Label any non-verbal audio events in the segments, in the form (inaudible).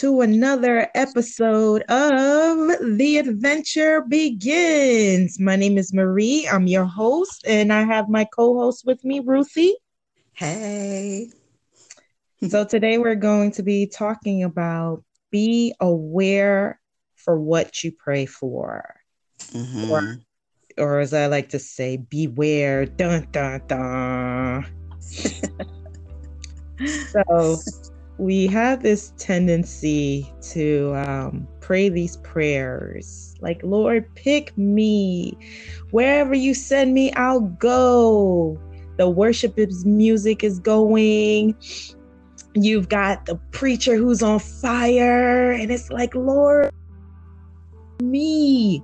to another episode of The Adventure Begins. My name is Marie. I'm your host, and I have my co host with me, Ruthie. Hey. so, (laughs) today we're going to be talking about be aware for what you pray for. Mm-hmm. Or, or, as I like to say, beware. Dun, dun, dun. (laughs) so, we have this tendency to um, pray these prayers like, Lord, pick me. Wherever you send me, I'll go. The worship music is going. You've got the preacher who's on fire, and it's like, Lord, me.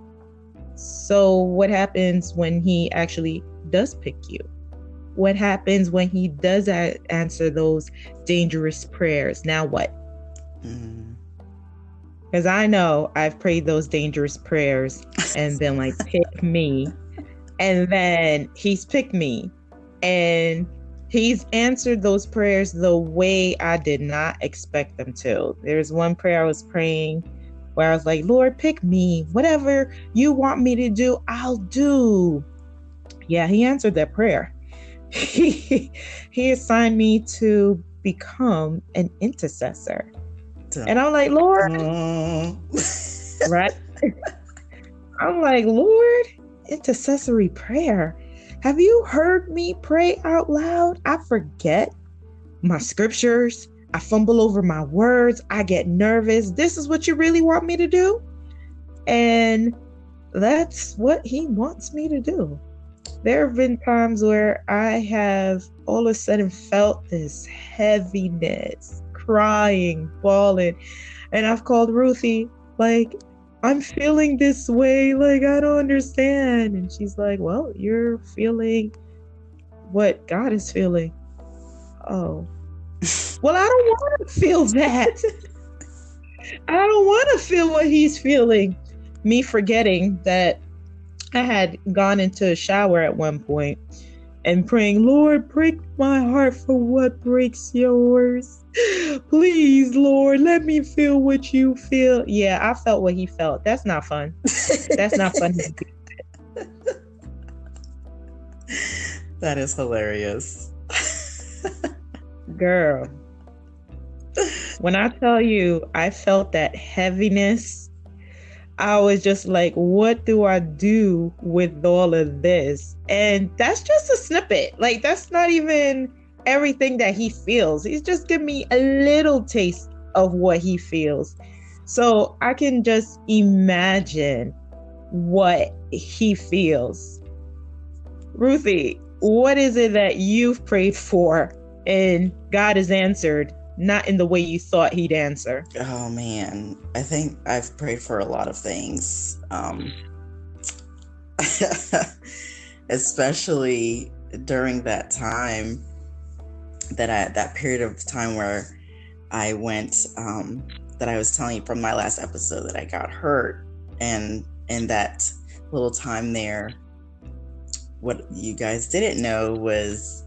So, what happens when he actually does pick you? What happens when he does a- answer those dangerous prayers? Now what? Because mm-hmm. I know I've prayed those dangerous prayers and been like, (laughs) pick me. And then he's picked me. And he's answered those prayers the way I did not expect them to. There's one prayer I was praying where I was like, Lord, pick me. Whatever you want me to do, I'll do. Yeah, he answered that prayer he, (laughs) he assigned me to become an intercessor. And I'm like, Lord, mm. right? (laughs) I'm like, Lord, intercessory prayer. Have you heard me pray out loud? I forget my scriptures. I fumble over my words. I get nervous. This is what you really want me to do? And that's what he wants me to do there have been times where I have all of a sudden felt this heaviness, crying, bawling, and I've called Ruthie, like, I'm feeling this way, like, I don't understand. And she's like, Well, you're feeling what God is feeling. Oh, (laughs) well, I don't want to feel that. (laughs) I don't want to feel what he's feeling. Me forgetting that I had gone into a shower at one point and praying, Lord, break my heart for what breaks yours. (gasps) Please, Lord, let me feel what you feel. Yeah, I felt what he felt. That's not fun. That's not fun. (laughs) that is hilarious. (laughs) Girl, when I tell you I felt that heaviness I was just like, what do I do with all of this? And that's just a snippet. Like, that's not even everything that he feels. He's just giving me a little taste of what he feels. So I can just imagine what he feels. Ruthie, what is it that you've prayed for and God has answered not in the way you thought he'd answer? Oh man, I think I've prayed for a lot of things. Um (laughs) especially during that time that I that period of time where I went um that I was telling you from my last episode that I got hurt and in that little time there what you guys didn't know was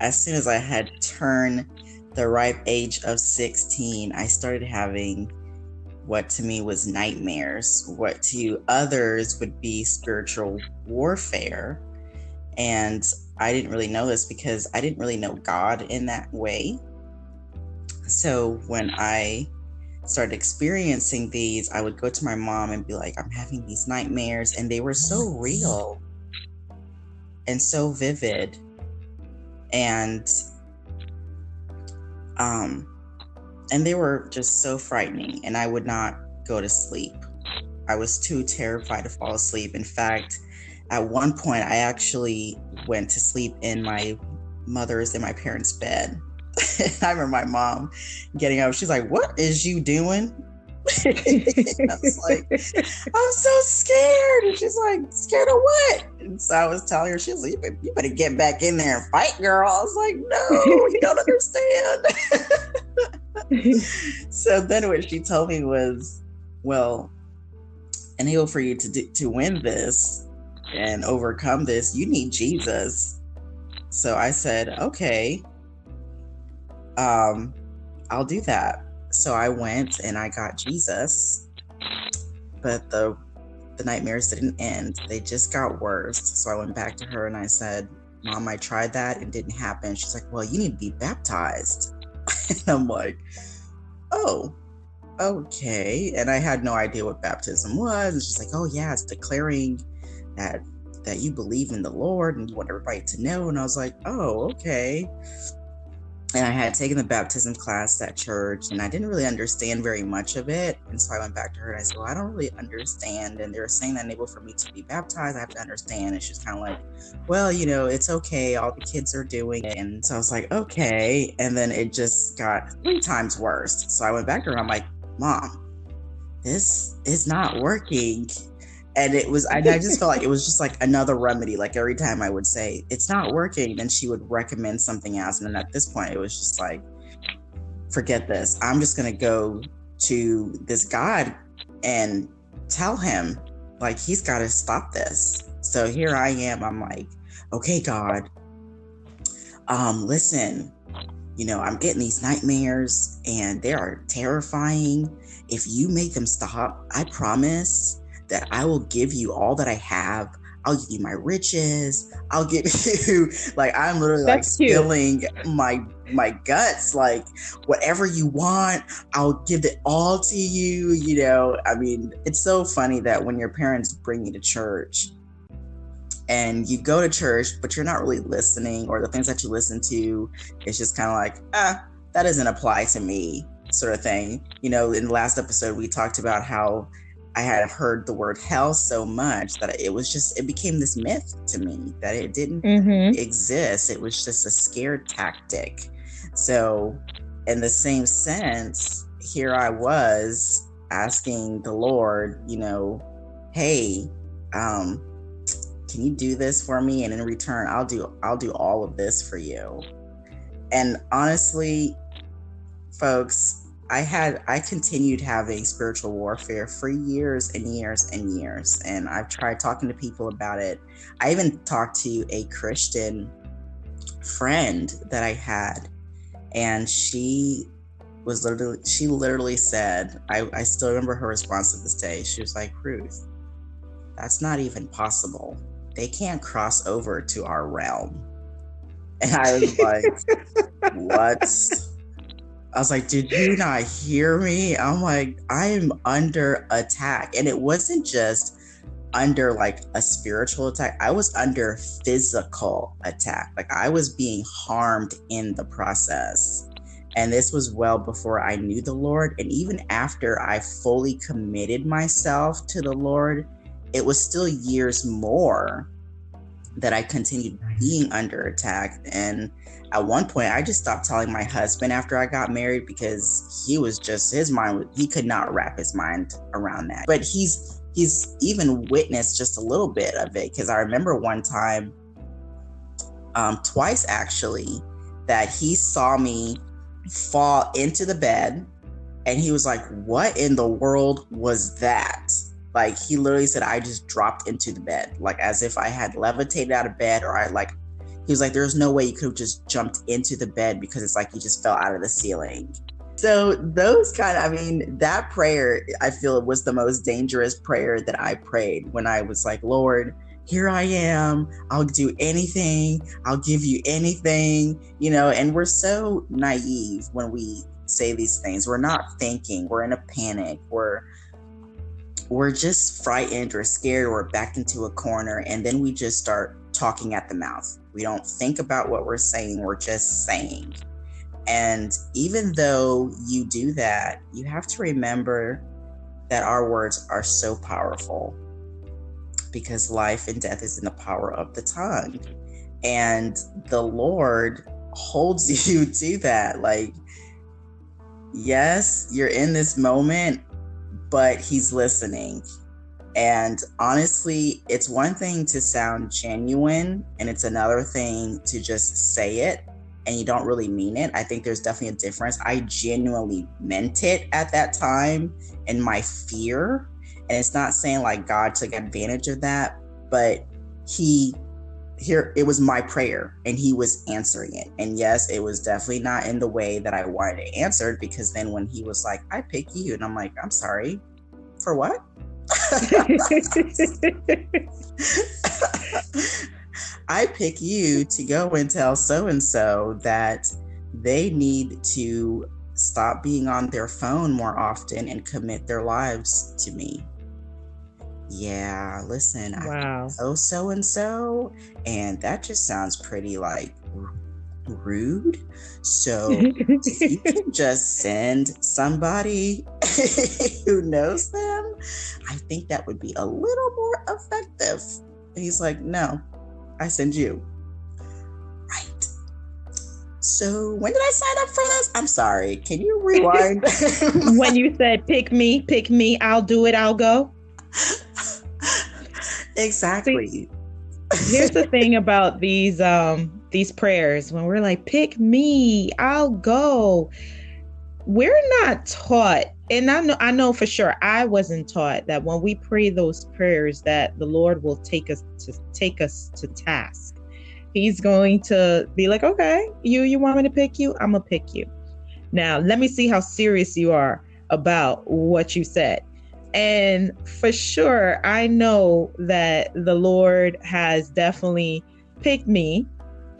as soon as I had turned the ripe age of 16, I started having what to me was nightmares, what to others would be spiritual warfare. And I didn't really know this because I didn't really know God in that way. So when I started experiencing these, I would go to my mom and be like, I'm having these nightmares. And they were so real and so vivid. And um, and they were just so frightening, and I would not go to sleep. I was too terrified to fall asleep. In fact, at one point, I actually went to sleep in my mother's and my parents' bed. (laughs) I remember my mom getting up. She's like, "What is you doing?" I was like, I'm so scared. And she's like, scared of what? And so I was telling her, she's like, you better get back in there and fight, girl. I was like, no, you don't (laughs) understand. (laughs) so then what she told me was, well, in order for you to do, to win this and overcome this, you need Jesus. So I said, okay, um, I'll do that. So I went and I got Jesus, but the the nightmares didn't end. They just got worse. So I went back to her and I said, Mom, I tried that and didn't happen. She's like, Well, you need to be baptized. (laughs) and I'm like, Oh, okay. And I had no idea what baptism was. And she's like, Oh yeah, it's declaring that that you believe in the Lord and you want everybody to know. And I was like, Oh, okay and I had taken the baptism class at church and I didn't really understand very much of it. And so I went back to her and I said, Well, I don't really understand. And they were saying that enable for me to be baptized, I have to understand. And she's kind of like, Well, you know, it's okay. All the kids are doing it. And so I was like, Okay. And then it just got three times worse. So I went back to her I'm like, Mom, this is not working and it was I, I just felt like it was just like (laughs) another remedy like every time i would say it's not working then she would recommend something else and then at this point it was just like forget this. I'm just gonna go to this god and tell him like he's got to stop this. So here i am i'm like okay god. Um listen you know i'm getting these nightmares and they are terrifying. If you make them stop i promise that I will give you all that I have. I'll give you my riches. I'll give (laughs) you like I'm literally That's like spilling my my guts. Like whatever you want, I'll give it all to you. You know, I mean, it's so funny that when your parents bring you to church and you go to church, but you're not really listening, or the things that you listen to, it's just kind of like, ah, that doesn't apply to me, sort of thing. You know, in the last episode, we talked about how I had heard the word hell so much that it was just it became this myth to me that it didn't mm-hmm. exist. It was just a scare tactic. So, in the same sense, here I was asking the Lord, you know, hey, um, can you do this for me? And in return, I'll do I'll do all of this for you. And honestly, folks, I had I continued having spiritual warfare for years and years and years and I've tried talking to people about it. I even talked to a Christian friend that I had and she was literally she literally said I, I still remember her response to this day. She was like, Ruth, that's not even possible. They can't cross over to our realm. And I was like, (laughs) what? I was like, did you not hear me? I'm like, I am under attack. And it wasn't just under like a spiritual attack, I was under physical attack. Like I was being harmed in the process. And this was well before I knew the Lord. And even after I fully committed myself to the Lord, it was still years more that I continued being under attack. And at one point i just stopped telling my husband after i got married because he was just his mind he could not wrap his mind around that. But he's he's even witnessed just a little bit of it because i remember one time um twice actually that he saw me fall into the bed and he was like what in the world was that? Like he literally said i just dropped into the bed like as if i had levitated out of bed or i like he was like, there's no way you could have just jumped into the bed because it's like you just fell out of the ceiling. So those kind of, I mean, that prayer, I feel was the most dangerous prayer that I prayed when I was like, Lord, here I am. I'll do anything. I'll give you anything, you know, and we're so naive when we say these things. We're not thinking. We're in a panic. We're we're just frightened or scared or backed into a corner and then we just start talking at the mouth. We don't think about what we're saying, we're just saying. And even though you do that, you have to remember that our words are so powerful because life and death is in the power of the tongue. Mm-hmm. And the Lord holds (laughs) you to that. Like, yes, you're in this moment, but He's listening and honestly, it's one thing to sound genuine, and it's another thing to just say it and you don't really mean it. I think there's definitely a difference. I genuinely meant it at that time in my fear. And it's not saying like God took advantage of that, but He here it was my prayer and he was answering it and yes it was definitely not in the way that i wanted it answered because then when he was like i pick you and i'm like i'm sorry for what (laughs) i pick you to go and tell so and so that they need to stop being on their phone more often and commit their lives to me yeah, listen, wow. I know so and so, and that just sounds pretty like rude. So you (laughs) can just send somebody (laughs) who knows them, I think that would be a little more effective. And he's like, no, I send you. Right. So when did I sign up for this? I'm sorry. Can you rewind? (laughs) when you said pick me, pick me, I'll do it, I'll go. exactly. See, here's the thing about these um these prayers when we're like pick me, I'll go. We're not taught and I know I know for sure I wasn't taught that when we pray those prayers that the Lord will take us to take us to task. He's going to be like, "Okay, you you want me to pick you? I'm to pick you." Now, let me see how serious you are about what you said. And for sure, I know that the Lord has definitely picked me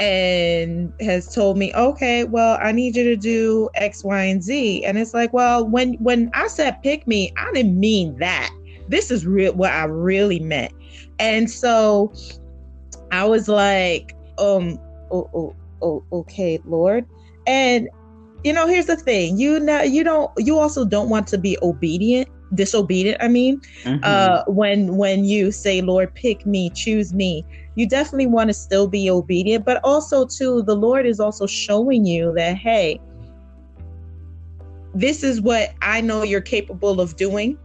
and has told me, okay, well, I need you to do X, Y, and Z. And it's like, well, when when I said pick me, I didn't mean that. This is real what I really meant. And so I was like, um, oh, oh, oh okay, Lord. And you know, here's the thing. You know, you don't you also don't want to be obedient disobedient i mean mm-hmm. uh when when you say lord pick me choose me you definitely want to still be obedient but also too the lord is also showing you that hey this is what i know you're capable of doing.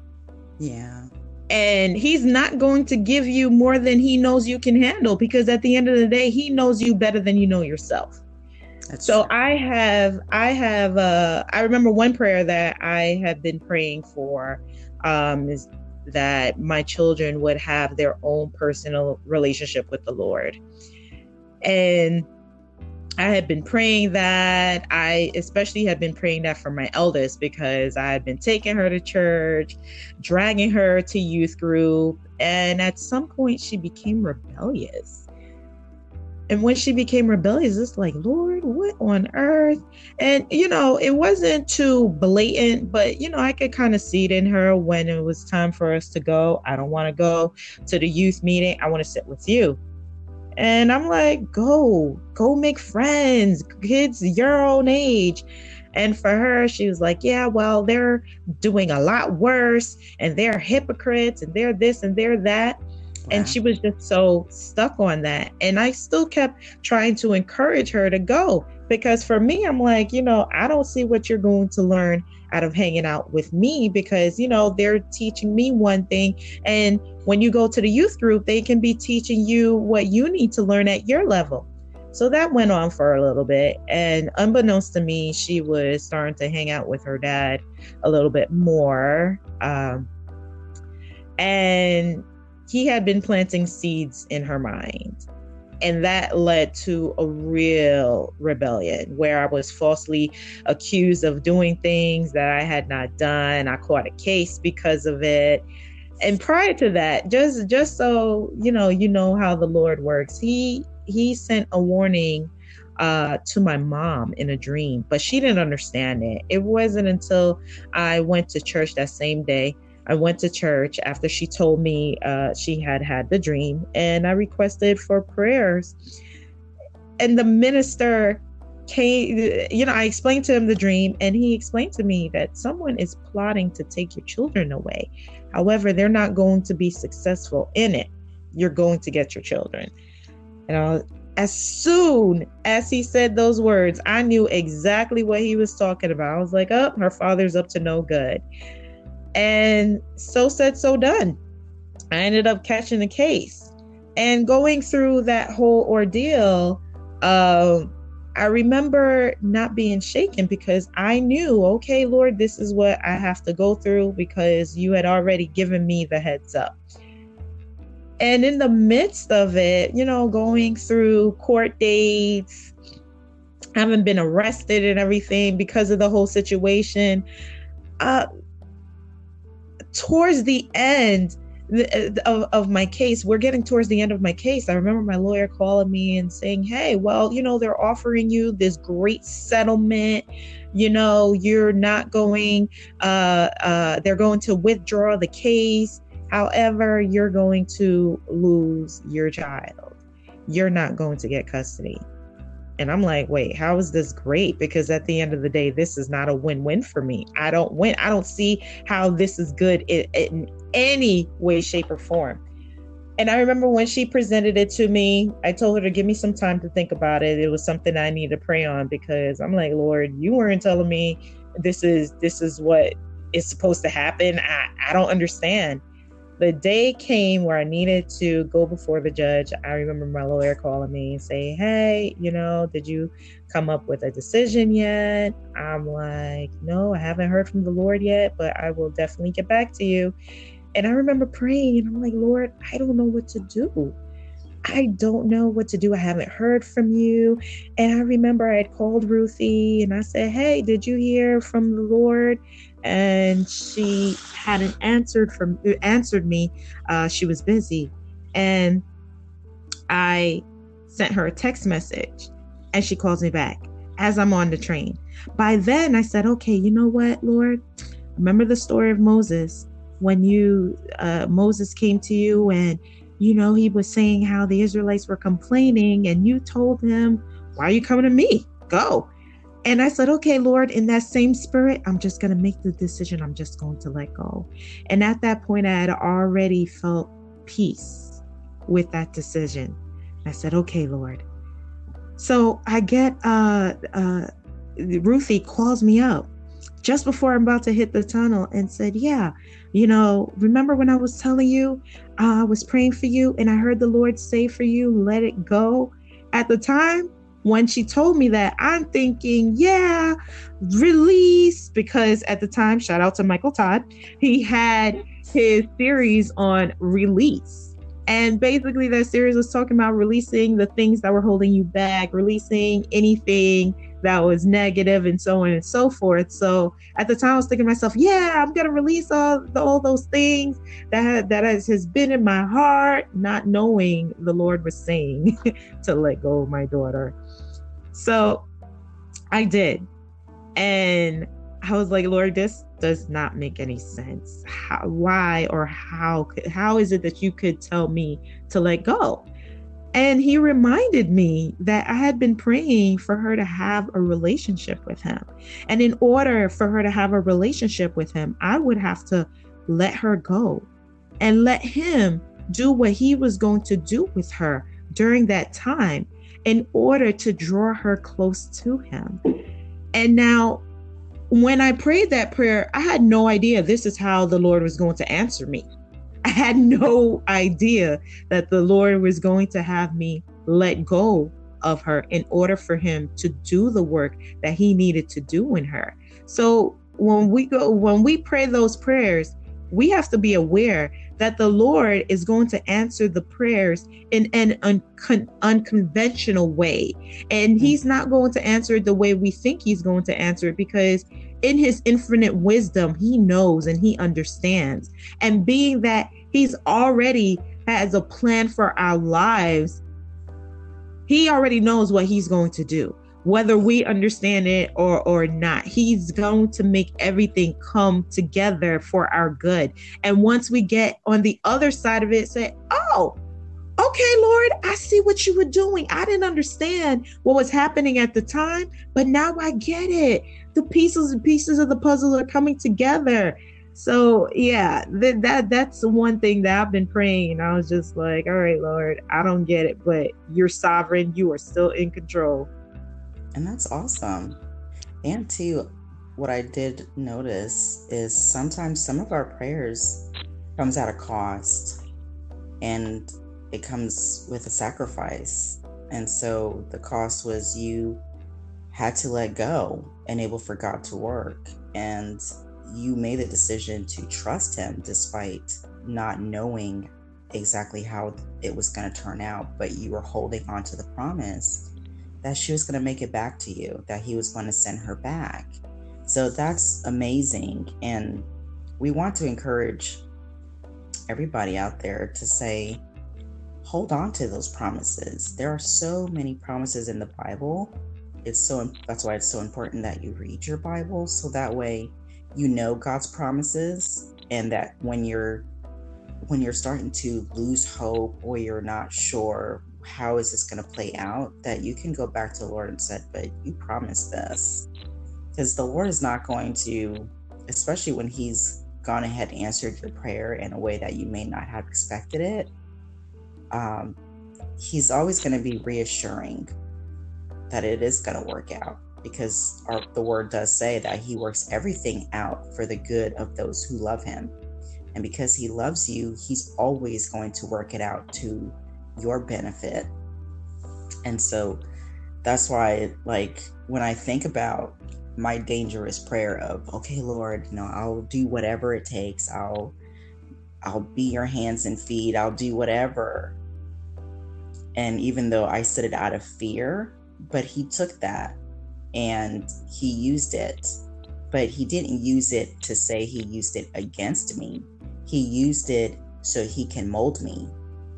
Yeah. And he's not going to give you more than he knows you can handle because at the end of the day he knows you better than you know yourself that's so true. I have I have uh I remember one prayer that I have been praying for um is that my children would have their own personal relationship with the Lord. And I had been praying that. I especially had been praying that for my eldest because I had been taking her to church, dragging her to youth group, and at some point she became rebellious and when she became rebellious it's like lord what on earth? And you know it wasn't too blatant but you know i could kind of see it in her when it was time for us to go. I don't want to go to the youth meeting. I want to sit with you. And i'm like go go make friends. Kids your own age. And for her, she was like, Yeah, well, they're doing a lot worse and they're hypocrites and they're this and they're that. And she was just so stuck on that. And I still kept trying to encourage her to go because for me, I'm like, you know, I don't see what you're going to learn out of hanging out with me because, you know, they're teaching me one thing. And when you go to the youth group, they can be teaching you what you need to learn at your level. So that went on for a little bit. And unbeknownst to me, she was starting to hang out with her dad a little bit more. Um, and he had been planting seeds in her mind. And that led to a real rebellion where I was falsely accused of doing things that I had not done. I caught a case because of it. And prior to that, just just so you know, you know how the Lord works. He he sent a warning uh, to my mom in a dream, but she didn't understand it. It wasn't until I went to church that same day I went to church after she told me uh, she had had the dream, and I requested for prayers. And the minister came, you know, I explained to him the dream, and he explained to me that someone is plotting to take your children away. However, they're not going to be successful in it. You're going to get your children. And I, as soon as he said those words, I knew exactly what he was talking about. I was like, oh, her father's up to no good. And so said, so done. I ended up catching the case. And going through that whole ordeal, uh, I remember not being shaken because I knew, okay, Lord, this is what I have to go through because you had already given me the heads up. And in the midst of it, you know, going through court dates, haven't been arrested and everything because of the whole situation. Uh, towards the end of, of my case, we're getting towards the end of my case. I remember my lawyer calling me and saying, Hey, well, you know, they're offering you this great settlement. You know, you're not going, uh, uh, they're going to withdraw the case. However, you're going to lose your child. You're not going to get custody. And I'm like, wait, how is this great? Because at the end of the day, this is not a win win for me. I don't win. I don't see how this is good in, in any way, shape, or form. And I remember when she presented it to me, I told her to give me some time to think about it. It was something I need to pray on because I'm like, Lord, you weren't telling me this is this is what is supposed to happen. I, I don't understand the day came where I needed to go before the judge. I remember my lawyer calling me and saying, Hey, you know, did you come up with a decision yet? I'm like, No, I haven't heard from the Lord yet, but I will definitely get back to you. And I remember praying, and I'm like, Lord, I don't know what to do. I don't know what to do. I haven't heard from you. And I remember I had called Ruthie and I said, Hey, did you hear from the Lord? And she hadn't answered from answered me. Uh, she was busy, and I sent her a text message, and she calls me back as I'm on the train. By then, I said, "Okay, you know what, Lord? Remember the story of Moses when you uh, Moses came to you and." You know, he was saying how the Israelites were complaining, and you told him, Why are you coming to me? Go. And I said, okay, Lord, in that same spirit, I'm just going to make the decision. I'm just going to let go. And at that point, I had already felt peace with that decision. I said, okay, Lord. So I get, uh, uh, Ruthie calls me up just before I'm about to hit the tunnel and said, yeah, you know, remember when I was telling you, uh, I was praying for you and I heard the Lord say for you, let it go. At the time, when she told me that, I'm thinking, yeah, release. Because at the time, shout out to Michael Todd, he had his series on release. And basically, that series was talking about releasing the things that were holding you back, releasing anything that was negative, and so on and so forth. So at the time, I was thinking to myself, "Yeah, I'm gonna release all all those things that that has, has been in my heart," not knowing the Lord was saying (laughs) to let go of my daughter. So I did. And I was like, Lord, this does not make any sense. How, why or how how is it that you could tell me to let go? And he reminded me that I had been praying for her to have a relationship with him. And in order for her to have a relationship with him, I would have to let her go and let him do what he was going to do with her during that time in order to draw her close to him. And now, when I prayed that prayer, I had no idea this is how the Lord was going to answer me. I had no idea that the Lord was going to have me let go of her in order for him to do the work that he needed to do in her. So when we go when we pray those prayers, we have to be aware that the Lord is going to answer the prayers in an uncon- unconventional way. And. He's not going to answer it the way we think He's going to answer it because in His infinite wisdom, He knows and He understands. And being that He's already has a plan for our lives, He already knows what He's going to do whether we understand it or or not. He's going to make everything come together for our good. And once we get on the other side of it say oh okay lord i see what you were doing. I didn't understand what was happening at the time but now i get it the pieces and pieces of the puzzle are coming together. So yeah that, that that's the one thing that i've been praying. I was just like all right lord i don't get it but you're sovereign. You are still in control. And that's awesome. And too, what I did notice is sometimes some of our prayers comes at a cost and it comes with a sacrifice. And so the cost was you had to let go, enable for God to work. And you made a decision to trust Him despite not knowing exactly how it was going to turn out, but you were holding on to the promise that she was going to make it back to you, that he was going to send her back. So that's amazing. And we want to encourage everybody out there to say, hold on to those promises. There are so many promises in the Bible. It's so that's why it's so important that you read your Bible so that way you know God's promises and that when you're when you're starting to lose hope or you're not sure how is this going to play out that you can go back to the lord and said but you promised this. Because the lord is not going to especially when he's gone ahead and answered your prayer in a way that you may not have expected it um, he's always going to be reassuring that it is going to work out because our, the word does say that he works everything out for the good of those who love him and because he loves you, he's always going to work it out to your benefit. And so that's why, like, when I think about my dangerous prayer of, okay, Lord, you know, I'll do whatever it takes. I'll, I'll be your hands and feet. I'll do whatever. And even though I said it out of fear, but he took that and he used it, but he didn't use it to say he used it against me he used it so he can mold me,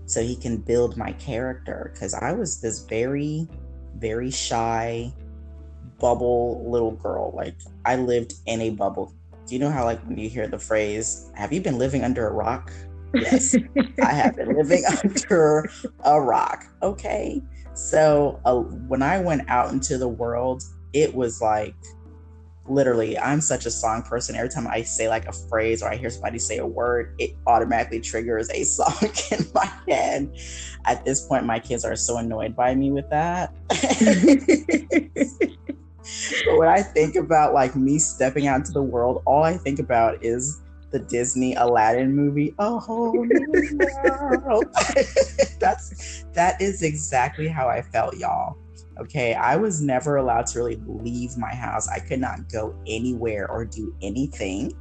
so he can build my character. Because I was this very, very shy, bubble little girl. Like I lived in a bubble. Do you know how, like, when you hear the phrase, have you been living under a rock? Yes, (laughs) I have been living (laughs) under a rock. Okay. So uh, when I went out into the world, it was like literally i'm such a song person. Every time i say like a phrase or i hear somebody say a word it automatically triggers a (laughs) song in my head. At this point my kids are so annoyed by me with that. (laughs) But when i think about like me stepping out into the world all i think about is the disney aladdin movie a whole new world that's that is exactly how i felt y'all Okay, I was never allowed to really leave my house. I could not go anywhere or do anything.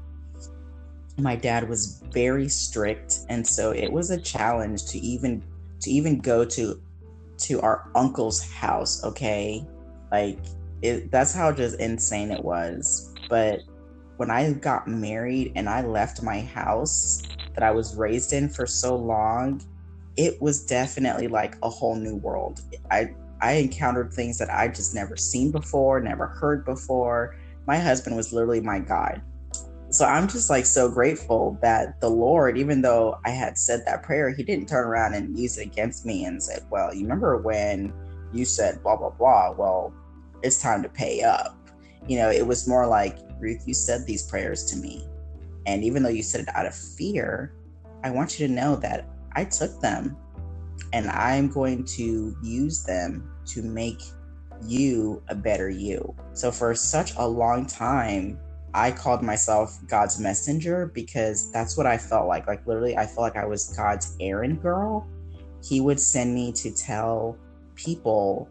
My dad was very strict, and so it was a challenge to even to even go to to our uncle's house, okay? Like it, that's how just insane it was. But when I got married and I left my house that I was raised in for so long, it was definitely like a whole new world. I I encountered things that I just never seen before, never heard before. My husband was literally my guide. So I'm just like so grateful that the Lord, even though I had said that prayer, he didn't turn around and use it against me and said, Well, you remember when you said blah, blah, blah? Well, it's time to pay up. You know, it was more like, Ruth, you said these prayers to me. And even though you said it out of fear, I want you to know that I took them and I'm going to use them to make you a better you. So for such a long time, I called myself God's messenger because that's what I felt like. Like literally, I felt like I was God's errand girl. He would send me to tell people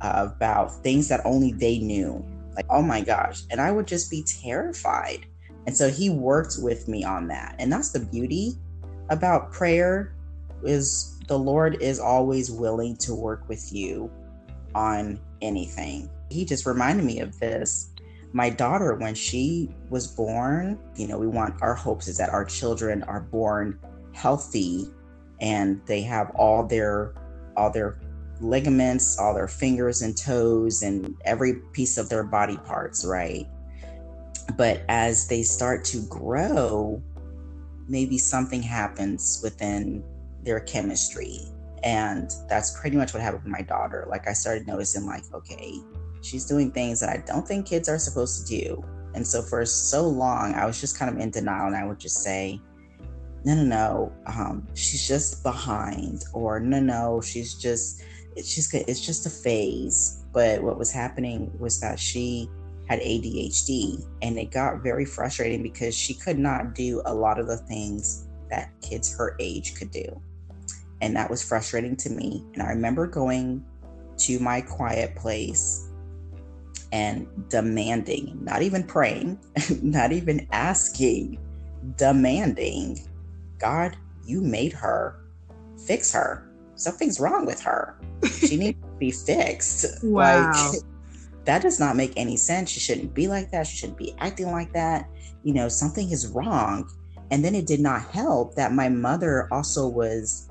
about things that only they knew. Like, oh my gosh. And I would just be terrified. And so he worked with me on that. And that's the beauty about prayer is the Lord is always willing to work with you on anything. He just reminded me of this. My daughter, when she was born, you know, we want our hopes is that our children are born healthy and they have all their all their ligaments, all their fingers and toes and every piece of their body parts, right? But as they start to grow, maybe something happens within their chemistry. And that's pretty much what happened with my daughter. Like I started noticing, like, okay, she's doing things that I don't think kids are supposed to do. And so for so long, I was just kind of in denial, and I would just say, no, no, no, um, she's just behind, or no, no, she's just, it's just, it's just a phase. But what was happening was that she had ADHD, and it got very frustrating because she could not do a lot of the things that kids her age could do. And that was frustrating to me. And I remember going to my quiet place and demanding, not even praying, (laughs) not even asking, demanding, God, you made her. fix her. Something's wrong with her. She (laughs) needs to be fixed. Wow. Like, that does not make any sense. She shouldn't be like that. She shouldn't be acting like that. You know, something is wrong. And then it did not help that my mother also was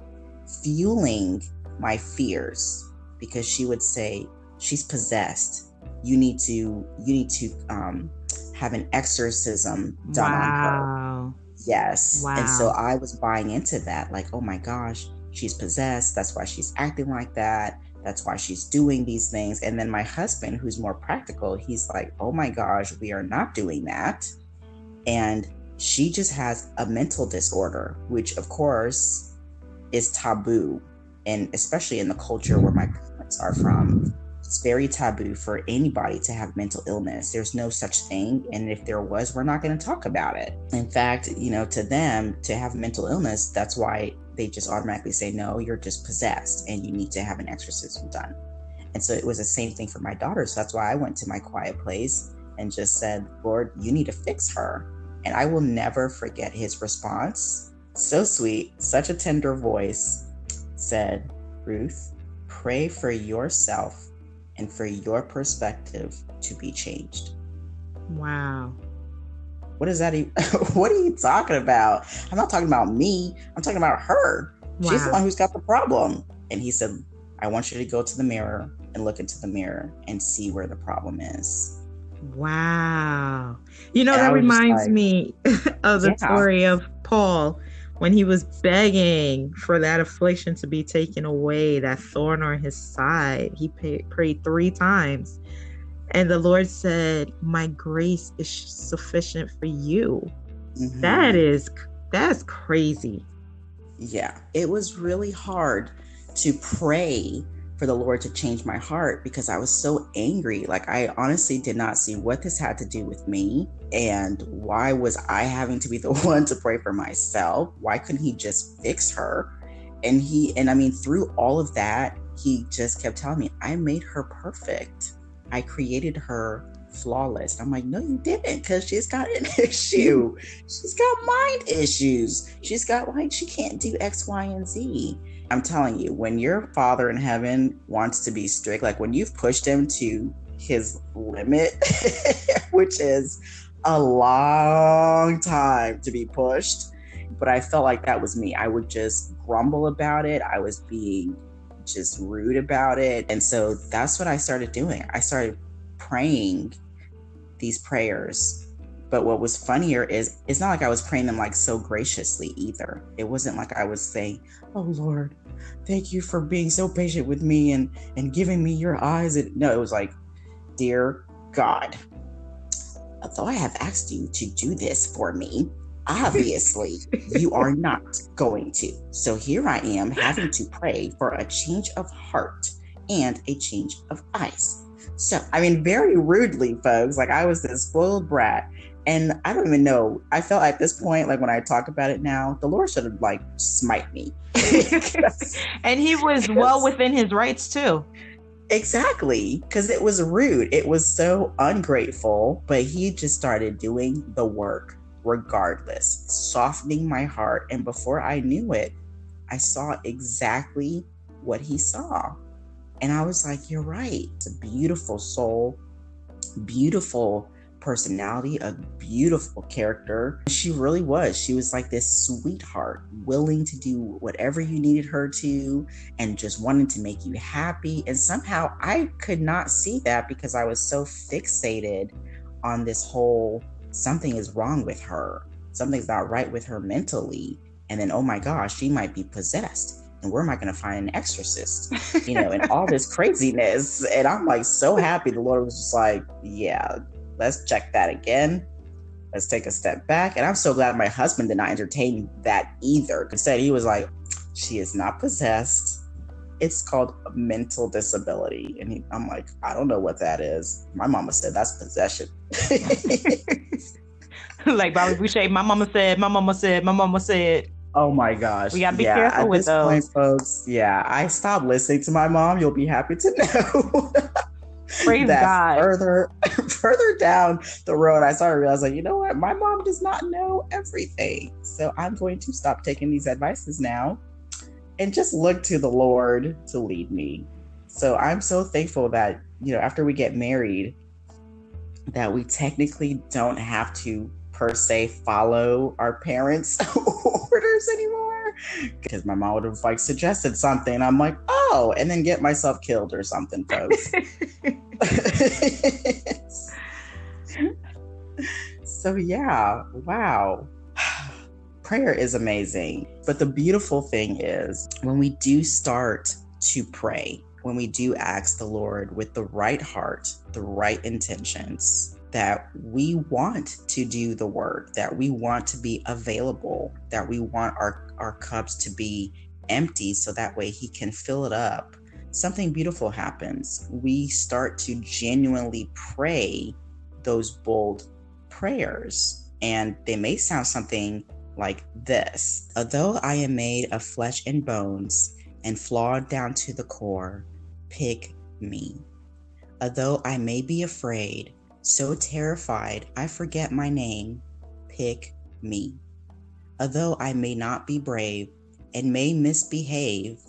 fueling my fears because she would say, She's possessed. You need to, you need to um, have an exorcism done wow. on her. Yes. Wow. And so I was buying into that, like, oh my gosh, she's possessed. That's why she's acting like that. That's why she's doing these things. And then my husband, who's more practical, he's like, oh my gosh, we are not doing that. And she just has a mental disorder, which of course is taboo. And especially in the culture where my parents are from, it's very taboo for anybody to have mental illness. There's no such thing. And if there was, we're not going to talk about it. In fact, you know, to them, to have mental illness, that's why they just automatically say, no, you're just possessed and you need to have an exorcism done. And so it was the same thing for my daughter. So that's why I went to my quiet place and just said, Lord, you need to fix her. And I will never forget his response. So sweet, such a tender voice said, Ruth, pray for yourself and for your perspective to be changed. Wow. What is that? (laughs) what are you talking about? I'm not talking about me. I'm talking about her. Wow. She's the one who's got the problem. And he said, I want you to go to the mirror and look into the mirror and see where the problem is. Wow. You know, and that reminds like, me (laughs) of the yeah. story of Paul when he was begging for that affliction to be taken away, that thorn on his side. He prayed three times. And the Lord said, My grace is sufficient for you. Mm-hmm. That is that's crazy. Yeah. It was really hard to pray for the Lord to change my heart because I was so angry. Like, I honestly did not see what this had to do with me. And why was I having to be (laughs) the one to pray for myself? Why couldn't He just fix her? And He, and I mean, through all of that, He just kept telling me, I made her perfect. I created her flawless. I'm like, no, you didn't, because she's got an (laughs) issue. She's got mind issues. She's got like, she can't do X, Y, and Z. I'm telling you, when your father in heaven wants to be strict, like when you've pushed him to his limit, (laughs) which is a long time to be pushed. But I felt like that was me. I would just grumble about it. I was being just rude about it. And so that's what I started doing. I started praying these prayers. But what was funnier is it's not like I was praying them like so graciously either. It wasn't like I was saying, Oh Lord, thank you for being so patient with me and and giving me your eyes. And no it was like dear god although i have asked you to do this for me obviously (laughs) you are not going to. So here i am having to pray for a change of heart and a change of eyes. So i mean very rudely folks like i was this spoiled brat and I don't even know. I felt at this point, like when I talk about it now, the Lord should have like smite me. (laughs) and he was well within his rights too. Exactly. Because it was rude. It was so ungrateful. But he just started doing the work regardless, softening my heart. And before I knew it, I saw exactly what he saw. And I was like, you're right. It's a beautiful soul, beautiful personality, a beautiful character. She really was. She was like this sweetheart, willing to do whatever you needed her to and just wanting to make you happy. And somehow I could not see that because I was so fixated on this whole something is wrong with her, something's not right with her mentally. And then, oh my gosh, she might be possessed and where am I going to find an exorcist? You know, and all this (laughs) craziness. And I'm like so happy the Lord was just like, yeah, let's check that again. Let's take a step back. And I'm so glad my husband did not entertain that either. Instead, he was like, she is not possessed. It's called a mental disability. And he, I'm like, I don't know what that is. My mama said that's possession. (laughs) like Bobby Boucher, my mama said, my mama said, my mama said. Oh my gosh. We gotta be yeah, careful with those. Point, folks, yeah, I stopped listening to my mom. You'll be happy to (laughs) know. Praise God. Further, (laughs) further down the road, I started realizing, you know what? My mom does not know everything. So I'm going to stop taking these advices now and just look to the Lord to lead me. So I'm so thankful that, you know, after we get married, that we technically don't have to per se follow our parents' (laughs) orders anymore. Because my mom would have like suggested something. I'm like, oh, and then get myself killed or something, folks. (laughs) so yeah, wow. Prayer is amazing. But the beautiful thing is when we do start to pray, when we do ask the Lord with the right heart, the right intentions, that we want to do the work, that we want to be available, that we want our, our cups to be empty so that way He can fill it up. Something beautiful happens. We start to genuinely pray those bold prayers. And they may sound something like this Although I am made of flesh and bones and flawed down to the core, pick me. Although I may be afraid, so terrified I forget my name, pick me. Although I may not be brave and may misbehave,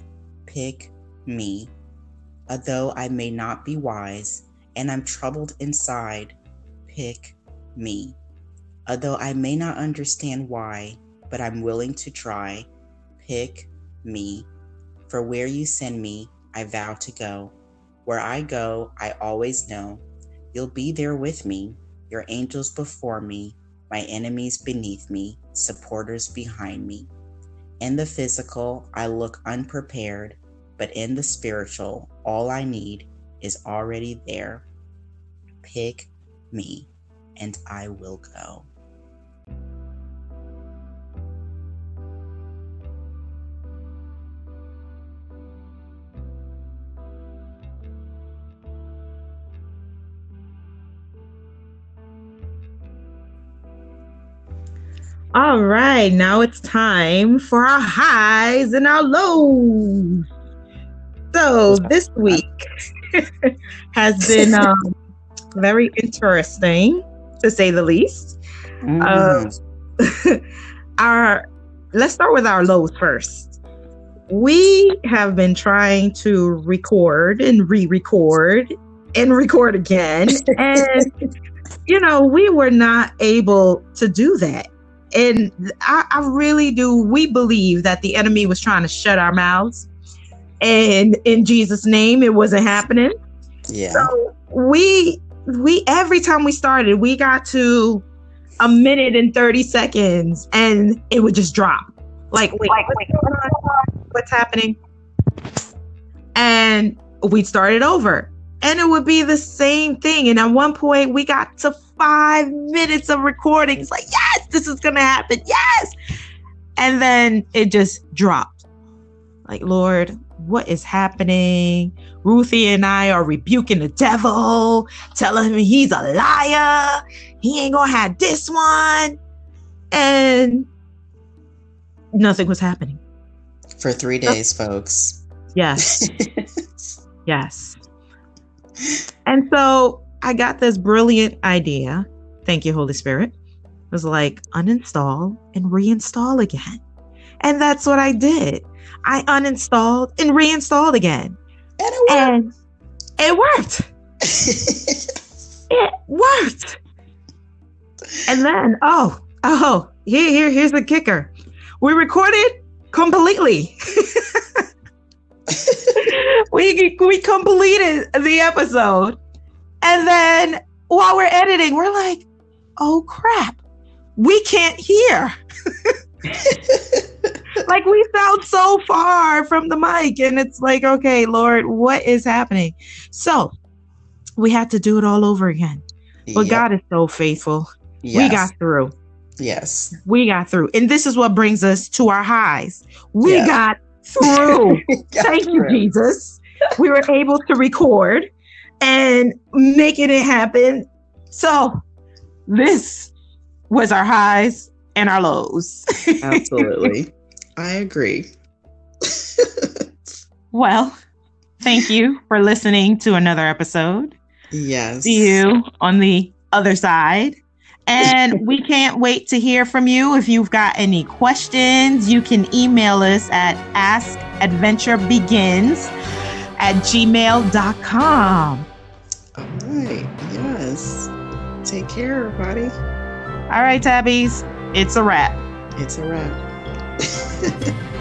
pick me. Although I may not be wise and I'm troubled inside, pick me. Although I may not understand why, but I'm willing to try, pick me. For where you send me, I vow to go. Where I go, I always know you'll be there with me, your angels before me, my enemies beneath me, supporters behind me. In the physical, I look unprepared, but in the spiritual, all I need is already there. Pick me, and I will go. All right, now it's time for our highs and our lows. So this week (laughs) has been (laughs) um, very interesting, to say the least. Mm. Uh, (laughs) our let's start with our lows first. We have been trying to record and re-record and record again, and you know we were not able to do that and I, I really do. We believe that the enemy was trying to shut our mouths, and in Jesus' name, it wasn't happening. Yeah. So we we every time we started, we got to a minute and 30 seconds and it would just drop. Like, wait, wait, what's happening? And we'd start it over. And it would be the same thing. And at one point we got to five minutes of recording. It's like, yes, this is going to happen. Yes. And then it just dropped. Like, Lord, what is happening? Ruthie and I are rebuking the devil, telling him he's a liar. He ain't going to have this one. And nothing was happening. For three days, folks. Yes. (laughs) yes. And so I got this brilliant idea. Thank you, Holy Spirit. Was like uninstall and reinstall again. And that's what I did. I uninstalled and reinstalled again. And it worked. And it worked. (laughs) it worked. And then, oh, oh, here, here, here's the kicker. We recorded completely. (laughs) we we completed the episode and then while we're editing, we're like, oh crap, we can't hear. (laughs) like we sound so far from the mic. And it's like, okay, Lord, what is happening? So we had to do it all over again. But yep. God is so faithful. Yes. We got through. Yes. We got through. And this is what brings us to our highs. We yeah. got (laughs) through. got Thank through. you, Jesus. we were able to record and making it happen. So this was our highs and our lows. Absolutely. (laughs) I agree. (laughs) well, thank you for listening to another episode. Yes. See you on the other side. And (laughs) we can't wait to hear from you. If you've got any questions, you can email us at askadventurebegins at gmail.com. All right. Yes. Take care, everybody. All right, Tabbies. It's a wrap. It's a wrap. (laughs)